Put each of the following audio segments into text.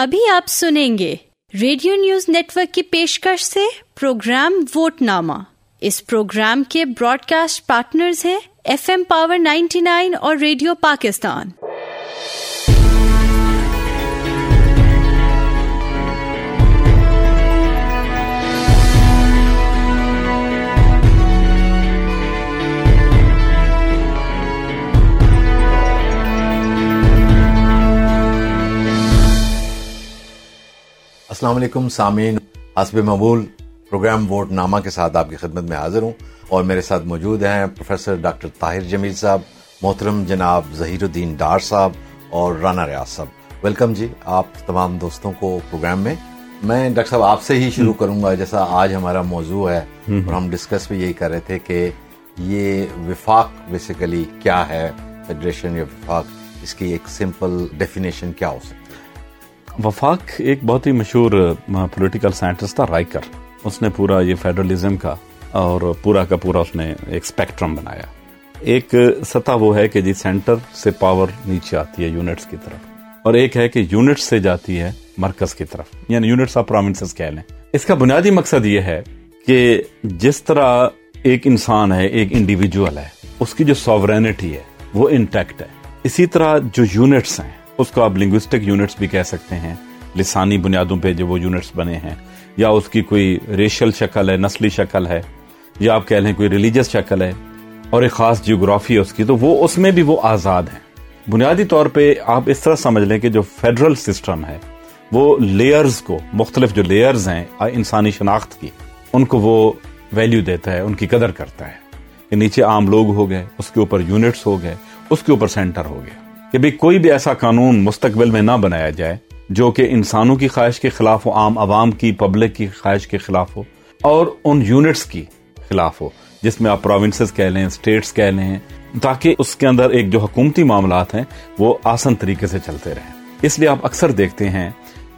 ابھی آپ سنیں گے۔ ریڈیو نیوز نیٹ ورک کی پیشکش سے پروگرام ووٹ نامہ اس پروگرام کے براڈ کاسٹ پارٹنرز ہیں F M power ninety nine اور ریڈیو پاکستان۔ السلام علیکم، سامعین، حسب مبول پروگرام ووٹ نامہ کے ساتھ آپ کی خدمت میں حاضر ہوں اور میرے ساتھ موجود ہیں پروفیسر ڈاکٹر طاہر جمیل صاحب، محترم جناب ظہیر الدین ڈار صاحب اور رانا ریاض صاحب۔ ویلکم جی آپ تمام دوستوں کو پروگرام میں۔ میں ڈاکٹر صاحب آپ سے ہی شروع کروں گا، جیسا آج ہمارا موضوع ہے اور ہم ڈسکس بھی یہی کر رہے تھے کہ یہ وفاق بیسیکلی کیا ہے؟ فیڈریشن یا وفاق، اس کی ایک سمپل ڈیفینیشن کیا ہو سکتی وفاق ایک بہت ہی مشہور پولیٹیکل سائنٹسٹ تھا، رائکر۔ اس نے پورا یہ فیڈرلزم کا اور پورا کا پورا اس نے ایک اسپیکٹرم بنایا۔ ایک سطح وہ ہے کہ جی سینٹر سے پاور نیچے آتی ہے یونٹس کی طرف۔ اور ایک ہے کہ یونٹس سے جاتی ہے مرکز کی طرف۔ یعنی یونٹس آف پروونس کہہ لیں۔ اس کا بنیادی مقصد یہ ہے کہ جس طرح ایک انسان ہے، ایک انڈیویجل ہے، اس کی جو سوورینٹی ہے، وہ انٹیکٹ ہے۔ اسی طرح جو یونٹس ہیں اس کو آپ لنگوسٹک یونٹس بھی کہہ سکتے ہیں۔ لسانی بنیادوں پہ جو وہ یونٹس بنے ہیں۔ یا اس کی کوئی ریشل شکل ہے، نسلی شکل ہے، یا آپ کہہ لیں کوئی ریلیجس شکل ہے اور ایک خاص جیوگرافی ہے اس کی، تو وہ اس میں بھی وہ آزاد ہیں۔ بنیادی طور پہ آپ اس طرح سمجھ لیں کہ جو فیڈرل سسٹم ہے، وہ لیئرز کو، مختلف جو لیئرز ہیں، انسانی شناخت کی، ان کو وہ ویلیو دیتا ہے، ان کی قدر کرتا ہے۔ کہ نیچے عام لوگ ہو گئے، اس کے اوپر یونٹس ہو گئے، اس کے اوپر سینٹر ہو گیا کہ بھی کوئی بھی ایسا قانون مستقبل میں نہ بنایا جائے جو کہ انسانوں کی خواہش کے خلاف ہو، عام عوام کی پبلک کی خواہش کے خلاف ہو، اور ان یونٹس کی خلاف ہو، جس میں آپ پروونسز کہہ لیں اسٹیٹس کہہ لیں، تاکہ اس کے اندر ایک جو حکومتی معاملات ہیں، وہ آسان طریقے سے چلتے رہیں۔ اس لیے آپ اکثر دیکھتے ہیں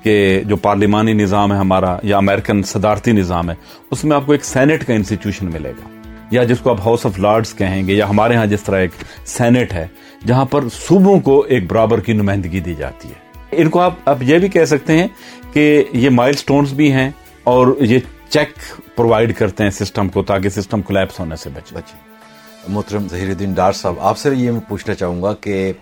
کہ جو پارلیمانی نظام ہے ہمارا یا امریکن صدارتی نظام ہے، اس میں آپ کو ایک سینٹ کا انسٹیٹیوشن ملے گا۔ یا جس کو آپ ہاؤس آف لارڈس کہیں گے یا ہمارے ہاں جس طرح ایک سینٹ ہے جہاں پر صوبوں کو ایک برابر کی نمائندگی دی جاتی ہے۔ ان کو آپ اب یہ بھی کہہ سکتے ہیں کہ یہ مائل سٹونز بھی ہیں اور یہ چیک پرووائڈ کرتے ہیں سسٹم کو تاکہ سسٹم کولیپس ہونے سے بچے۔ بچے۔ محترم ظہیر الدین ڈار صاحب آپ سے یہ میں پوچھنا چاہوں گا کہ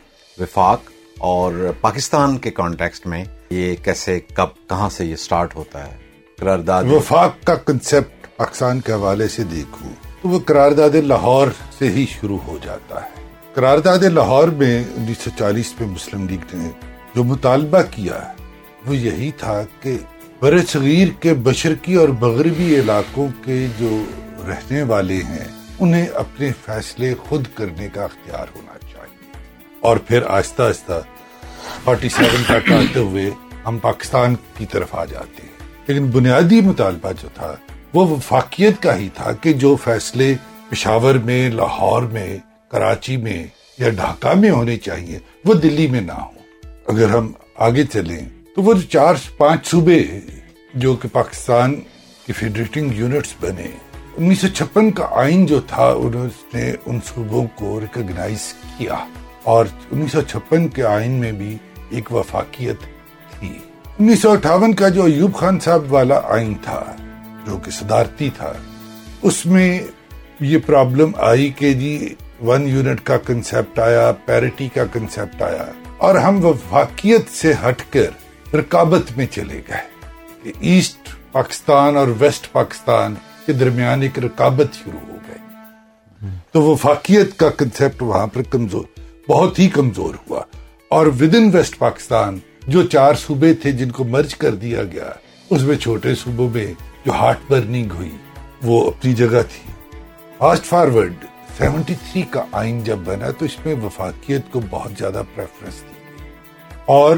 وفاق اور پاکستان کے کانٹیکسٹ میں یہ کیسے کب کہاں سے یہ سٹارٹ ہوتا ہے؟ قرارداد وفاق کا کنسپٹ پاکستان کے حوالے سے دیکھوں تو وہ قرارداد لاہور سے ہی شروع ہو جاتا ہے۔ قرارداد لاہور میں انیس سو چالیس میں مسلم لیگ نے جو مطالبہ کیا وہ یہی تھا کہ بر صغیر کے بشرقی اور مغربی علاقوں کے جو رہنے والے ہیں، انہیں اپنے فیصلے خود کرنے کا اختیار ہونا چاہیے۔ اور پھر آہستہ آہستہ فورٹی سیون تک آتے ہوئے ہم پاکستان کی طرف آ جاتے ہیں۔ لیکن بنیادی مطالبہ جو تھا وہ وفاقیت کا ہی تھا کہ جو فیصلے پشاور میں، لاہور میں، کراچی میں یا ڈھاکہ میں ہونے چاہیے، وہ دلی میں نہ ہو اگر ہم آگے چلیں تو وہ چار پانچ صوبے جو کہ پاکستان کی فیڈریٹنگ یونٹس بنے۔ انیس سو چھپن کا آئین جو تھا، انہوں نے ان صوبوں کو ریکگنائز کیا۔ اور انیس سو چھپن کے آئین میں بھی ایک وفاقیت تھی۔ انیس سو اٹھاون کا جو ایوب خان صاحب والا آئین تھا جو کہ صدارتی تھا۔ اس میں یہ پرابلم آئی کہ جی ون یونٹ کا کنسپٹ آیا پیرٹی کا کنسپٹ آیا اور ہم وفاقیت سے ہٹ کر رکابت میں چلے گئے۔ کہ ایسٹ پاکستان اور ویسٹ پاکستان کے درمیان ایک رکابت شروع ہو گئی۔ تو وفاقیت کا کنسپٹ وہاں پر کمزور، بہت ہی کمزور ہوا۔ اور ود ان ویسٹ پاکستان جو چار صوبے تھے جن کو مرج کر دیا گیا، اس میں چھوٹے صوبوں میں جو ہارٹ برننگ ہوئی، وہ اپنی جگہ تھی۔ فاسٹ فارورڈ سیونٹی تھری کا آئین جب بنا تو اس میں وفاقیت کو بہت زیادہ پریفرنس دی گئی۔ اور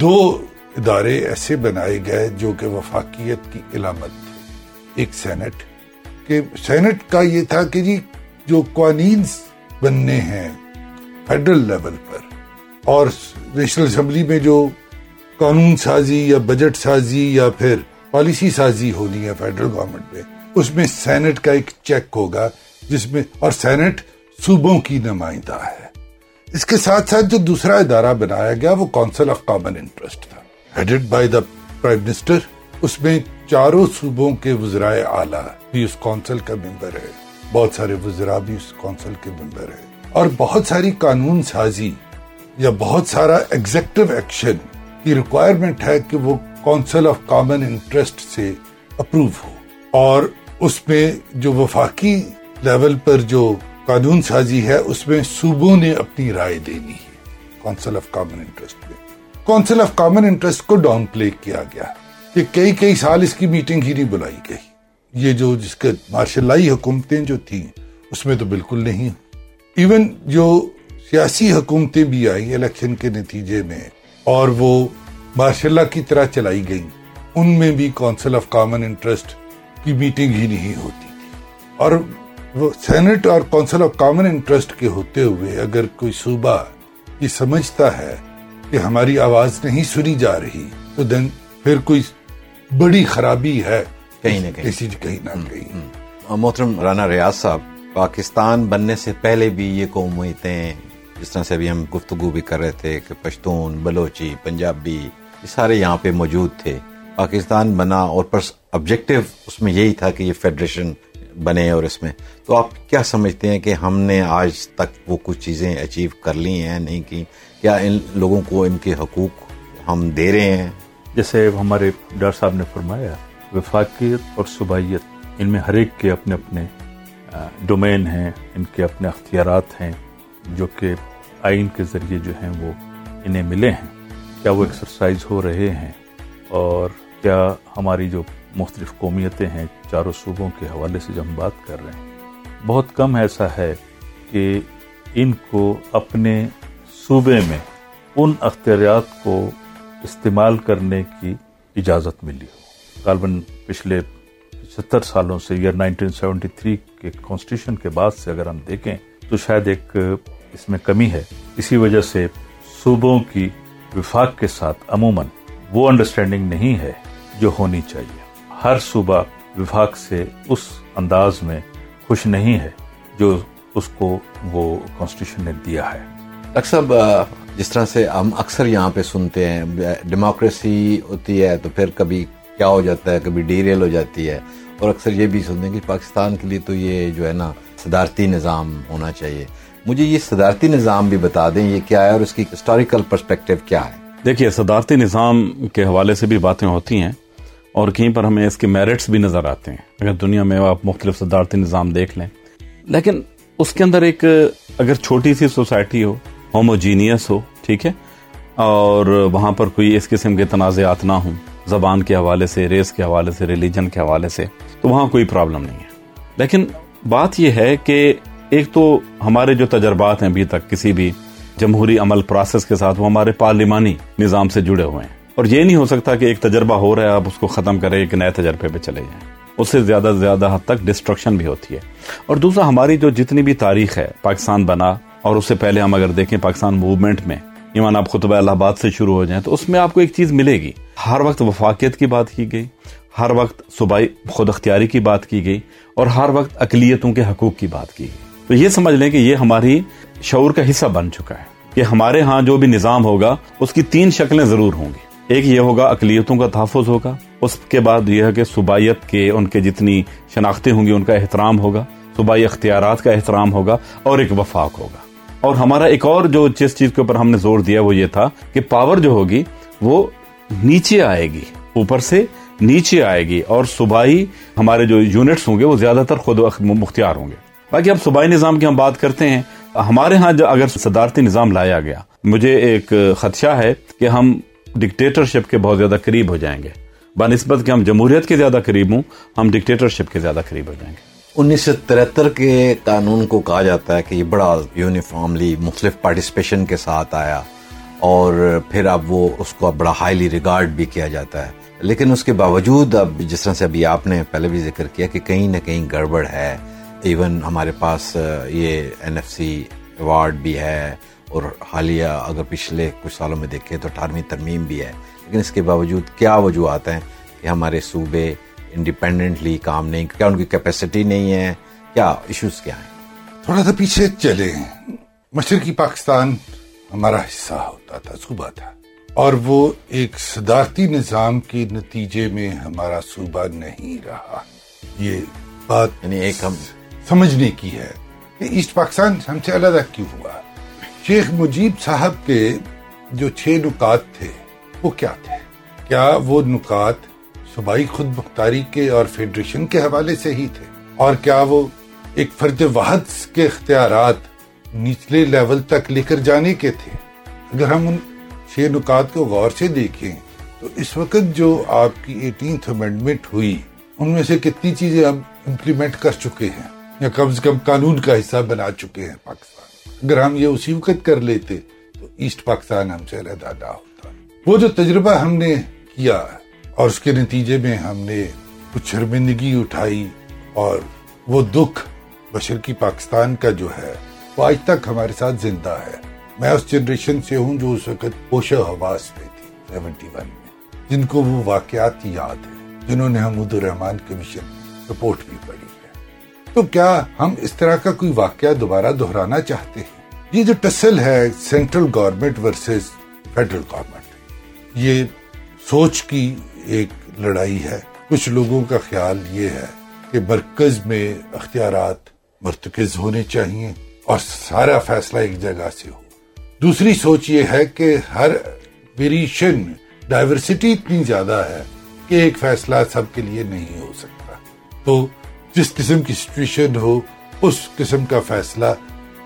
دو ادارے ایسے بنائے گئے جو کہ وفاقیت کی علامت تھے۔ ایک سینٹ کہ سینٹ کا یہ تھا کہ جی جو قوانین بننے ہیں فیڈرل لیول پر، اور نیشنل اسمبلی میں جو قانون سازی یا بجٹ سازی یا پھر پالیسی سازی ہونی ہے فیڈرل گورنمنٹ میں اس میں سینٹ کا ایک چیک ہوگا، جس میں اور سینٹ صوبوں کی نمائندہ ہے۔ اس کے ساتھ ساتھ جو دوسرا ادارہ بنایا گیا، وہ کونسل آف کامن انٹرسٹ تھا۔ Headed by the prime minister, اس میں چاروں صوبوں کے وزرائے اعلیٰ بھی اس کونسل کا ممبر ہے بہت سارے وزراء بھی اس کونسل کے ممبر ہے اور بہت ساری قانون سازی یا بہت سارا ایگزیکٹو ایکشن کی ریکوائرمنٹ ہے کہ وہ کونسل آف کامن انٹرسٹ سے اپروو ہو۔ اور اس میں جو وفاقی لیول پر جو قانون سازی ہے، اس میں صوبوں نے اپنی رائے دینی ہے۔ کونسل آف کامن انٹرسٹ میں۔ کونسل آف کامن انٹرسٹ کو ڈاؤن پلے کیا گیا کہ کئی کئی سال اس کی میٹنگ ہی نہیں بلائی گئی۔ یہ جو جس کے مارشل لائی حکومتیں جو تھیں، اس میں تو بالکل نہیں۔ ایون جو سیاسی حکومتیں بھی آئی الیکشن کے نتیجے میں، اور وہ ماشاء اللہ کی طرح چلائی گئی ان میں بھی کونسل آف کامن انٹرسٹ کی میٹنگ ہی نہیں ہوتی اور وہ سینٹ اور کونسل آف کامن انٹرسٹ کے ہوتے ہوئے اگر کوئی صوبہ یہ سمجھتا ہے کہ ہماری آواز نہیں سنی جا رہی تو دن پھر کوئی بڑی خرابی ہے۔ کہیں نہ کہیں۔ کہیں نہ کہیں۔ محترم رانا ریاض صاحب پاکستان بننے سے پہلے بھی یہ قومیتیں جس طرح سے ابھی ہم گفتگو بھی کر رہے تھے کہ پشتون بلوچی پنجابی یہ سارے یہاں پہ موجود تھے۔ پاکستان بنا اور پر آبجیکٹو اس میں یہی تھا کہ یہ فیڈریشن بنے اور اس میں۔ تو آپ کیا سمجھتے ہیں کہ ہم نے آج تک وہ کچھ چیزیں اچیو کر لی ہیں؟ نہیں کی۔ کیا ان لوگوں کو ان کے حقوق ہم دے رہے ہیں؟ جیسے ہمارے ڈاکٹر صاحب نے فرمایا، وفاقیت اور صوبائیت ان میں ہر ایک کے اپنے اپنے ڈومین ہیں، ان کے اپنے اختیارات ہیں، جو کہ آئین کے ذریعے جو ہیں وہ انہیں ملے ہیں۔ کیا وہ ایکسرسائز ہو رہے ہیں؟ اور کیا ہماری جو مختلف قومیتیں ہیں چاروں صوبوں کے حوالے سے جب ہم بات کر رہے ہیں، بہت کم ایسا ہے کہ ان کو اپنے صوبے میں ان اختیارات کو استعمال کرنے کی اجازت ملی ہو۔ غالباً پچھلے پچہتر سالوں سے یا نائنٹین سیونٹی تھری کے کانسٹیٹیوشن کے بعد سے اگر ہم دیکھیں، تو شاید ایک اس میں کمی ہے۔ اسی وجہ سے صوبوں کی وفاق کے ساتھ عموماً وہ انڈرسٹینڈنگ نہیں ہے جو ہونی چاہیے۔ ہر صوبہ وفاق سے اس انداز میں خوش نہیں ہے جو اس کو وہ کانسٹیٹیوشن نے دیا ہے۔ ڈاکٹر صاحب جس طرح سے ہم اکثر یہاں پہ سنتے ہیں ڈیموکریسی ہوتی ہے تو پھر کبھی کیا ہو جاتا ہے؟ کبھی ڈی ریل ہو جاتی ہے۔ اور اکثر یہ بھی سنتے ہیں کہ پاکستان کے لیے تو یہ جو ہے نا صدارتی نظام ہونا چاہیے۔ مجھے یہ صدارتی نظام بھی بتا دیں یہ کیا ہے اور اس کی ہسٹوریکل پرسپیکٹو کیا ہے؟ دیکھیے، صدارتی نظام کے حوالے سے بھی باتیں ہوتی ہیں اور کہیں پر ہمیں اس کے میرٹس بھی نظر آتے ہیں۔ اگر دنیا میں آپ مختلف صدارتی نظام دیکھ لیں۔ لیکن اس کے اندر ایک، اگر چھوٹی سی سوسائٹی ہو ہوموجینئس ہو، ٹھیک ہے، اور وہاں پر کوئی اس قسم کے تنازعات نہ ہوں، زبان کے حوالے سے ریس کے حوالے سے ریلیجن کے حوالے سے، تو وہاں کوئی پرابلم نہیں ہے۔ لیکن بات یہ ہے کہ ایک تو ہمارے جو تجربات ہیں ابھی تک کسی بھی جمہوری عمل پروسیس کے ساتھ وہ ہمارے پارلیمانی نظام سے جڑے ہوئے ہیں۔ اور یہ نہیں ہو سکتا کہ ایک تجربہ ہو رہا ہے، آپ اس کو ختم کریں، ایک نئے تجربے پہ چلے جائیں۔ اس سے زیادہ سے زیادہ حد تک ڈسٹرکشن بھی ہوتی ہے۔ اور دوسرا، ہماری جو جتنی بھی تاریخ ہے، پاکستان بنا اور اس سے پہلے ہم اگر دیکھیں پاکستان موومنٹ میں، ایمان آپ خطبہ الہ آباد سے شروع ہو جائیں تو اس میں آپ کو ایک چیز ملے گی۔ ہر وقت وفاقیت کی بات کی گئی، ہر وقت صوبائی خود اختیاری کی بات کی گئی اور ہر وقت اقلیتوں کے حقوق کی بات کی گئی۔ تو یہ سمجھ لیں کہ یہ ہماری شعور کا حصہ بن چکا ہے۔ کہ ہمارے ہاں جو بھی نظام ہوگا، اس کی تین شکلیں ضرور ہوں گی۔ ایک یہ ہوگا، اقلیتوں کا تحفظ ہوگا۔ اس کے بعد یہ ہے کہ صوبائیت کے ان کے جتنی شناختیں ہوں گی، ان کا احترام ہوگا۔ صوبائی اختیارات کا احترام ہوگا اور ایک وفاق ہوگا۔ اور ہمارا ایک اور جو جس چیز کے اوپر ہم نے زور دیا وہ یہ تھا کہ پاور جو ہوگی وہ نیچے آئے گی، اوپر سے نیچے آئے گی اور صوبائی ہمارے جو یونٹس ہوں گے وہ زیادہ تر خود مختار ہوں گے۔ باقی اب صوبائی نظام کی ہم بات کرتے ہیں، ہمارے ہاں جو اگر صدارتی نظام لایا گیا، مجھے ایک خدشہ ہے کہ ہم ڈکٹیٹرشپ کے بہت زیادہ قریب ہو جائیں گے۔ بنسبت کہ ہم جمہوریت کے زیادہ قریب ہوں، ہم ڈکٹیٹرشپ کے زیادہ قریب ہو جائیں گے۔ انیس سو ترہتر کے قانون کو کہا جاتا ہے کہ یہ بڑا یونیفارملی مختلف پارٹیسپیشن کے ساتھ آیا اور پھر اب وہ اس کو بڑا ہائیلی ریگارڈ بھی کیا جاتا ہے۔ لیکن اس کے باوجود اب جس طرح سے ابھی آپ نے پہلے بھی ذکر کیا کہ کہیں نہ کہیں گڑبڑ ہے۔ ایون ہمارے پاس یہ این ایف سی ایوارڈ بھی ہے اور حالیہ اگر پچھلے کچھ سالوں میں دیکھیں تو اٹھارہویں ترمیم بھی ہے۔ لیکن اس کے باوجود کیا وجوہات ہیں کہ ہمارے صوبے انڈیپینڈنٹلی کام نہیں کیا ان کی کیپیسٹی نہیں ہے؟ کیا ایشوز کیا ہیں؟ تھوڑا سا پیچھے چلے۔ مشرقی پاکستان ہمارا حصہ ہوتا تھا صوبہ تھا۔ اور وہ ایک صدارتی نظام کے نتیجے میں ہمارا صوبہ نہیں رہا۔ یہ بات یعنی ایک ہم سمجھنے کی ہے کہ ایسٹ پاکستان ہم سے علیحدہ کیوں ہوا؟ شیخ مجیب صاحب کے جو چھ نکات تھے، وہ کیا تھے؟ کیا وہ نکات صوبائی خود مختاری کے اور فیڈریشن کے حوالے سے ہی تھے؟ اور کیا وہ ایک فرد واحد کے اختیارات نچلے لیول تک لے کر جانے کے تھے؟ اگر ہم ان چھ نکات کو غور سے دیکھیں، تو اس وقت جو آپ کی ایٹینتھ امینڈمنٹ ہوئی، ان میں سے کتنی چیزیں ہم امپلیمنٹ کر چکے ہیں؟ یا کم سے کم قانون کا حصہ بنا چکے ہیں پاکستان۔ اگر ہم یہ اسی وقت کر لیتے تو ایسٹ پاکستان ہم سے علیحدہ نہ ہوتا۔ وہ جو تجربہ ہم نے کیا اور اس کے نتیجے میں ہم نے کچھ شرمندگی اٹھائی اور وہ دکھ بشر کی پاکستان کا جو ہے، وہ آج تک ہمارے ساتھ زندہ ہے۔ میں اس جنریشن سے ہوں جو اس وقت پوش حواس میں تھی، سیونٹی ون میں، جن کو وہ واقعات یاد ہیں، جنہوں نے حمود الرحمان کمیشن رپورٹ بھی پڑھی۔ تو کیا ہم اس طرح کا کوئی واقعہ دوبارہ دہرانا چاہتے ہیں؟ یہ جو ٹسل ہے central government versus federal government, یہ سوچ کی ایک لڑائی ہے۔ کچھ لوگوں کا خیال یہ ہے کہ مرکز میں اختیارات مرتکز ہونے چاہیے اور سارا فیصلہ ایک جگہ سے ہو۔ دوسری سوچ یہ ہے کہ ہر ویریشن ڈائیورسٹی اتنی زیادہ ہے کہ ایک فیصلہ سب کے لیے نہیں ہو سکتا۔ تو جس قسم کی سچویشن ہو، اس قسم کا فیصلہ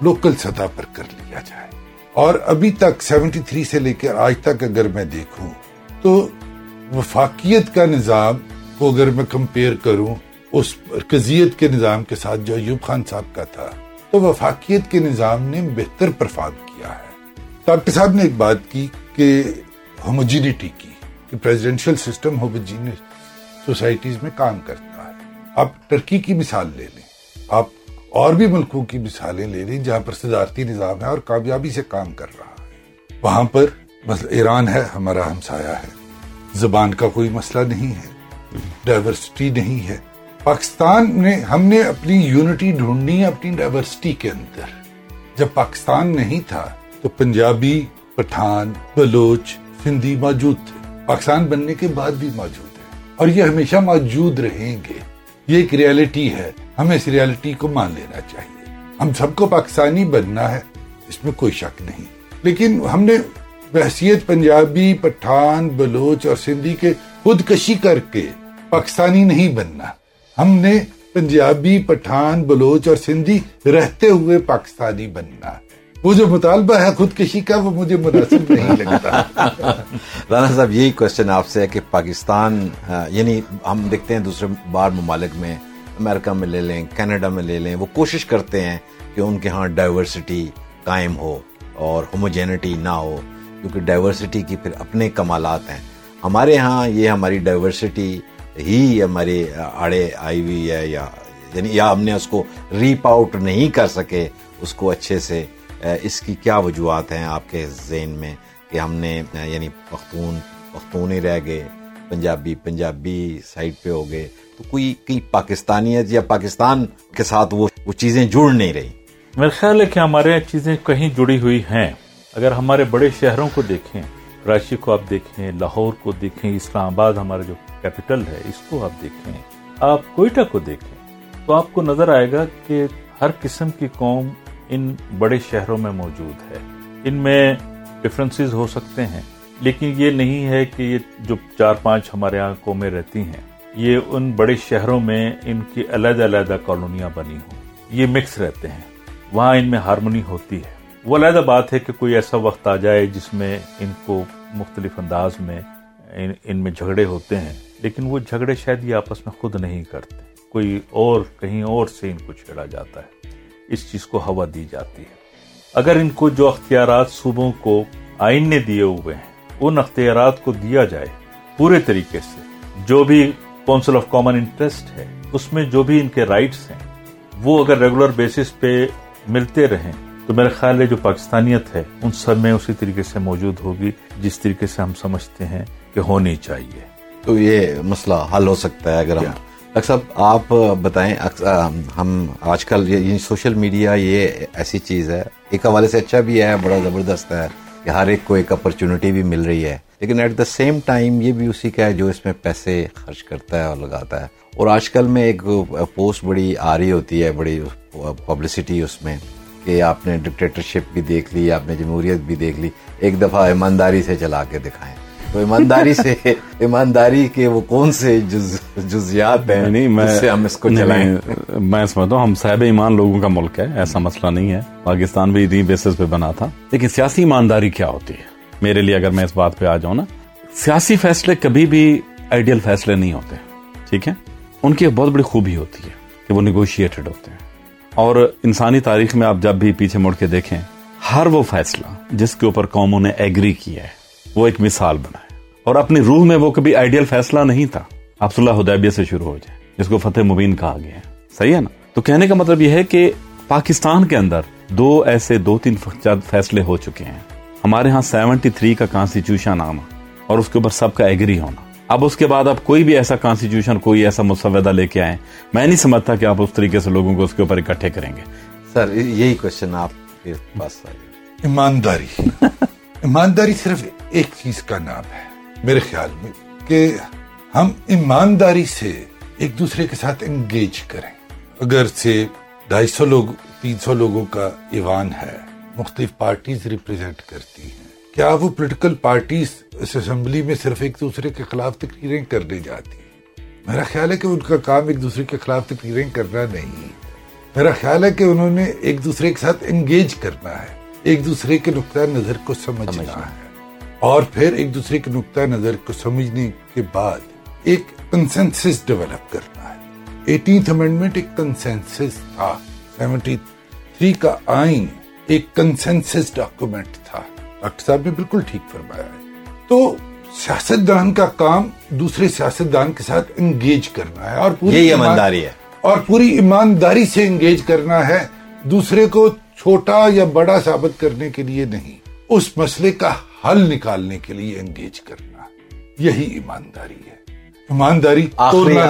لوکل سطح پر کر لیا جائے۔ اور ابھی تک سیونٹی تھری سے لے کر آج تک اگر میں دیکھوں تو وفاقیت کا نظام کو اگر میں کمپیئر کروں، اس مرکزیت کے نظام کے ساتھ جو ایوب خان صاحب کا تھا، تو وفاقیت کے نظام نے بہتر پرفارم کیا ہے۔ ڈاکٹر صاحب نے ایک بات کی کہ ہوموجینٹی کی، کہ پریزیڈنشل سسٹم ہوموجینس سوسائٹیز میں کام کرتا ہے۔ آپ ٹرکی کی مثال لے لیں۔ آپ اور بھی ملکوں کی مثالیں لے لیں جہاں پر صدارتی نظام ہے اور کامیابی سے کام کر رہا ہے۔ وہاں پر مثلا ایران ہے، ہمارا ہمسایہ ہے۔ زبان کا کوئی مسئلہ نہیں ہے۔ ڈائیورسٹی نہیں ہے۔ پاکستان میں ہم نے اپنی یونٹی ڈھونڈنی اپنی ڈائیورسٹی کے اندر۔ جب پاکستان نہیں تھا تو پنجابی، پٹھان، بلوچ، سندھی موجود تھے۔ پاکستان بننے کے بعد بھی موجود ہے اور یہ ہمیشہ موجود رہیں گے۔ یہ ایک ریالٹی ہے۔ ہمیں اس ریالٹی کو مان لینا چاہیے۔ ہم سب کو پاکستانی بننا ہے، اس میں کوئی شک نہیں۔ لیکن ہم نے بحثیت پنجابی، پٹھان، بلوچ اور سندھی کے خودکشی کر کے پاکستانی نہیں بننا۔ ہم نے پنجابی، پٹھان، بلوچ اور سندھی رہتے ہوئے پاکستانی بننا۔ وہ جو مطالبہ ہے خودکشی کا، وہ مجھے مناسب نہیں لگتا۔ رانا صاحب، یہی کوشچن آپ سے ہے کہ پاکستان یعنی ہم دیکھتے ہیں دوسرے بار ممالک میں، امریکہ میں لے لیں، کینیڈا میں لے لیں، وہ کوشش کرتے ہیں کہ ان کے ہاں ڈائیورسٹی قائم ہو اور ہوموجینٹی نہ ہو، کیونکہ ڈائیورسٹی کی پھر اپنے کمالات ہیں۔ ہمارے ہاں یہ ہماری ڈائیورسٹی ہی ہماری آڑے آئی ہوئی ہے یا یعنی یا ہم نے اس کو ریپ آؤٹ نہیں کر سکے، اس کو اچھے سے اس کی کیا وجوہات ہیں آپ کے ذہن میں کہ ہم نے یعنی پختون پختون ہی رہ گئے، پنجابی پنجابی سائڈ پہ ہو گئے، تو کوئی کئی پاکستانیت یا پاکستان کے ساتھ وہ وہ چیزیں جڑ نہیں رہی؟ میرا خیال ہے کہ ہمارے چیزیں کہیں جڑی ہوئی ہیں۔ اگر ہمارے بڑے شہروں کو دیکھیں کراچی کو آپ دیکھیں، لاہور کو دیکھیں، اسلام آباد ہمارا جو کیپٹل ہے، اس کو آپ دیکھیں، آپ کوئٹہ کو دیکھیں، تو آپ کو نظر آئے گا کہ ہر قسم کی قوم ان بڑے شہروں میں موجود ہے۔ ان میں ڈفرینسز ہو سکتے ہیں، لیکن یہ نہیں ہے کہ یہ جو چار پانچ ہمارے یہاں قومیں رہتی ہیں، یہ ان بڑے شہروں میں ان کی علیحدہ علیحدہ کالونیاں بنی ہوں۔ یہ مکس رہتے ہیں۔ وہاں ان میں ہارمونی ہوتی ہے۔ وہ علیحدہ بات ہے کہ کوئی ایسا وقت آ جائے جس میں ان کو مختلف انداز میں ان میں جھگڑے ہوتے ہیں، لیکن وہ جھگڑے شاید یہ آپس میں خود نہیں کرتے۔ کوئی اور کہیں اور سے ان کو چھیڑا جاتا ہے۔ اس چیز کو ہوا دی جاتی ہے۔ اگر ان کو جو اختیارات صوبوں کو آئین نے دیے ہوئے ہیں ان اختیارات کو دیا جائے پورے طریقے سے جو بھی کونسل آف کامن انٹرسٹ ہے اس میں جو بھی ان کے رائٹس ہیں وہ اگر ریگولر بیسس پہ ملتے رہیں تو میرا خیال ہے جو پاکستانیت ہے ان سب میں اسی طریقے سے موجود ہوگی جس طریقے سے ہم سمجھتے ہیں کہ ہونی چاہیے۔ تو یہ مسئلہ حل ہو سکتا ہے اگر ہم صاحب، آپ بتائیں ہم آج کل سوشل میڈیا یہ ایسی چیز ہے، ایک حوالے سے اچھا بھی ہے، بڑا زبردست ہے کہ ہر ایک کو ایک اپرچونٹی بھی مل رہی ہے۔ لیکن ایٹ دا سیم ٹائم یہ بھی اسی کا ہے جو اس میں پیسے خرچ کرتا ہے اور لگاتا ہے۔ اور آج کل میں ایک پوسٹ بڑی آ رہی ہوتی ہے، بڑی پبلسٹی اس میں کہ آپ نے ڈکٹیٹرشپ بھی دیکھ لی، آپ نے جمہوریت بھی دیکھ لی، ایک دفعہ ایمانداری سے چلا کے دکھائیں۔ تو ایمانداری سے ایمانداری کے وہ کون سے جزیات ہیں نہیں میں ہم اس کو چلائیں میں سمجھتا ہوں ہم صاحب ایمان لوگوں کا ملک ہے ایسا مسئلہ نہیں ہے۔ پاکستان بھی ادھی بیسس پہ بنا تھا۔ لیکن سیاسی ایمانداری کیا ہوتی ہے؟ میرے لیے اگر میں اس بات پہ آ جاؤں نا سیاسی فیصلے کبھی بھی آئیڈیل فیصلے نہیں ہوتے ٹھیک ہے؟ ان کی بہت بڑی خوبی ہوتی ہے کہ وہ نیگوشیٹڈ ہوتے ہیں۔ اور انسانی تاریخ میں آپ جب بھی پیچھے مڑ کے دیکھیں ہر وہ فیصلہ جس کے اوپر قوموں نے ایگری کیا ہے وہ ایک مثال بنا ہے اور اپنی روح میں وہ کبھی آئیڈیل فیصلہ نہیں تھا۔ آپ صلاح حدیبیہ سے شروع ہو جائے جس کو فتح مبین کہا گیا ہے۔ صحیح ہے نا؟ تو کہنے کا مطلب یہ ہے کہ پاکستان کے اندر دو ایسے دو تین فیصلے ہو چکے ہیں۔ ہمارے ہاں سیونٹی تھری کا کانسٹیٹیوشن آنا اور اس کے اوپر سب کا ایگری ہونا۔ اب اس کے بعد اب کوئی بھی ایسا کانسٹیٹیوشن کوئی ایسا مسودہ لے کے آئے میں نہیں سمجھتا کہ آپ اس طریقے سے لوگوں کو اس کے اوپر اکٹھے کریں گے۔ سر یہی کوشچن آپ ایمانداری۔ ایمانداری صرف ایک چیز کا نام ہے، میرے خیال میں، کہ ہم ایمانداری سے ایک دوسرے کے ساتھ انگیج کریں۔ اگر سے ڈھائی سو لوگ، تین سو لوگوں کا ایوان ہے، مختلف پارٹیز ریپرزینٹ کرتی ہیں، کیا وہ پولیٹیکل پارٹیز اس اسمبلی میں صرف ایک دوسرے کے خلاف تقریریں کرنے جاتی میرا خیال ہے کہ ان کا کام ایک دوسرے کے خلاف تقریریں کرنا نہیں۔ میرا خیال ہے کہ انہوں نے ایک دوسرے کے ساتھ انگیج کرنا ہے۔ ایک دوسرے کے نقطۂ نظر کو سمجھنا ہے۔ اور پھر ایک دوسرے کے نقطۂ نظر کو سمجھنے کے بعد ایک کنسنسس ڈیولپ کرنا ہے۔ ایٹینتھ امینڈمنٹ ایک کنسنسس تھا۔ سیونٹی تھری کا آئین ایک کنسنسس ڈاکومنٹ تھا۔ ڈاکٹر صاحب نے بالکل ٹھیک فرمایا ہے۔ تو سیاست دان کا کام دوسرے سیاست دان کے ساتھ انگیج کرنا ہے اور پوری ایمانداری ہے۔ اور پوری ایمانداری سے انگیج کرنا ہے۔ دوسرے کو چھوٹا یا بڑا ثابت کرنے کے لیے نہیں اس مسئلے کا حل نکالنے کے لیے انگیج کرنا۔ یہی ایمانداری ہے۔ ایمانداری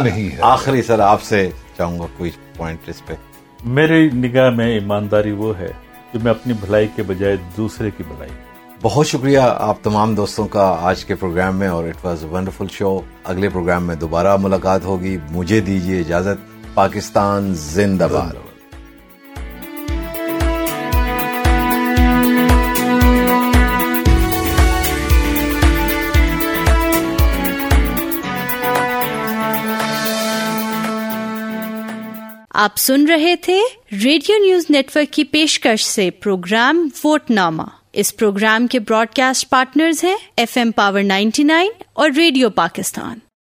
نہیں ہے۔ آخری سر آپ سے چاہوں گا کوئی پوائنٹ اس پہ۔ میری نگاہ میں ایمانداری وہ ہے جو میں اپنی بھلائی کے بجائے دوسرے کی بھلائی۔ بہت شکریہ آپ تمام دوستوں کا آج کے پروگرام میں اور اٹ واز ونڈرفل شو اگلے پروگرام میں دوبارہ ملاقات ہوگی۔ مجھے دیجیے اجازت۔ پاکستان زندہ باد۔ آپ سن رہے تھے ریڈیو نیوز نیٹورک کی پیشکش سے پروگرام ووٹ نامہ اس پروگرام کے براڈ کاسٹ پارٹنرز ہیں F M power ninety nine اور ریڈیو پاکستان۔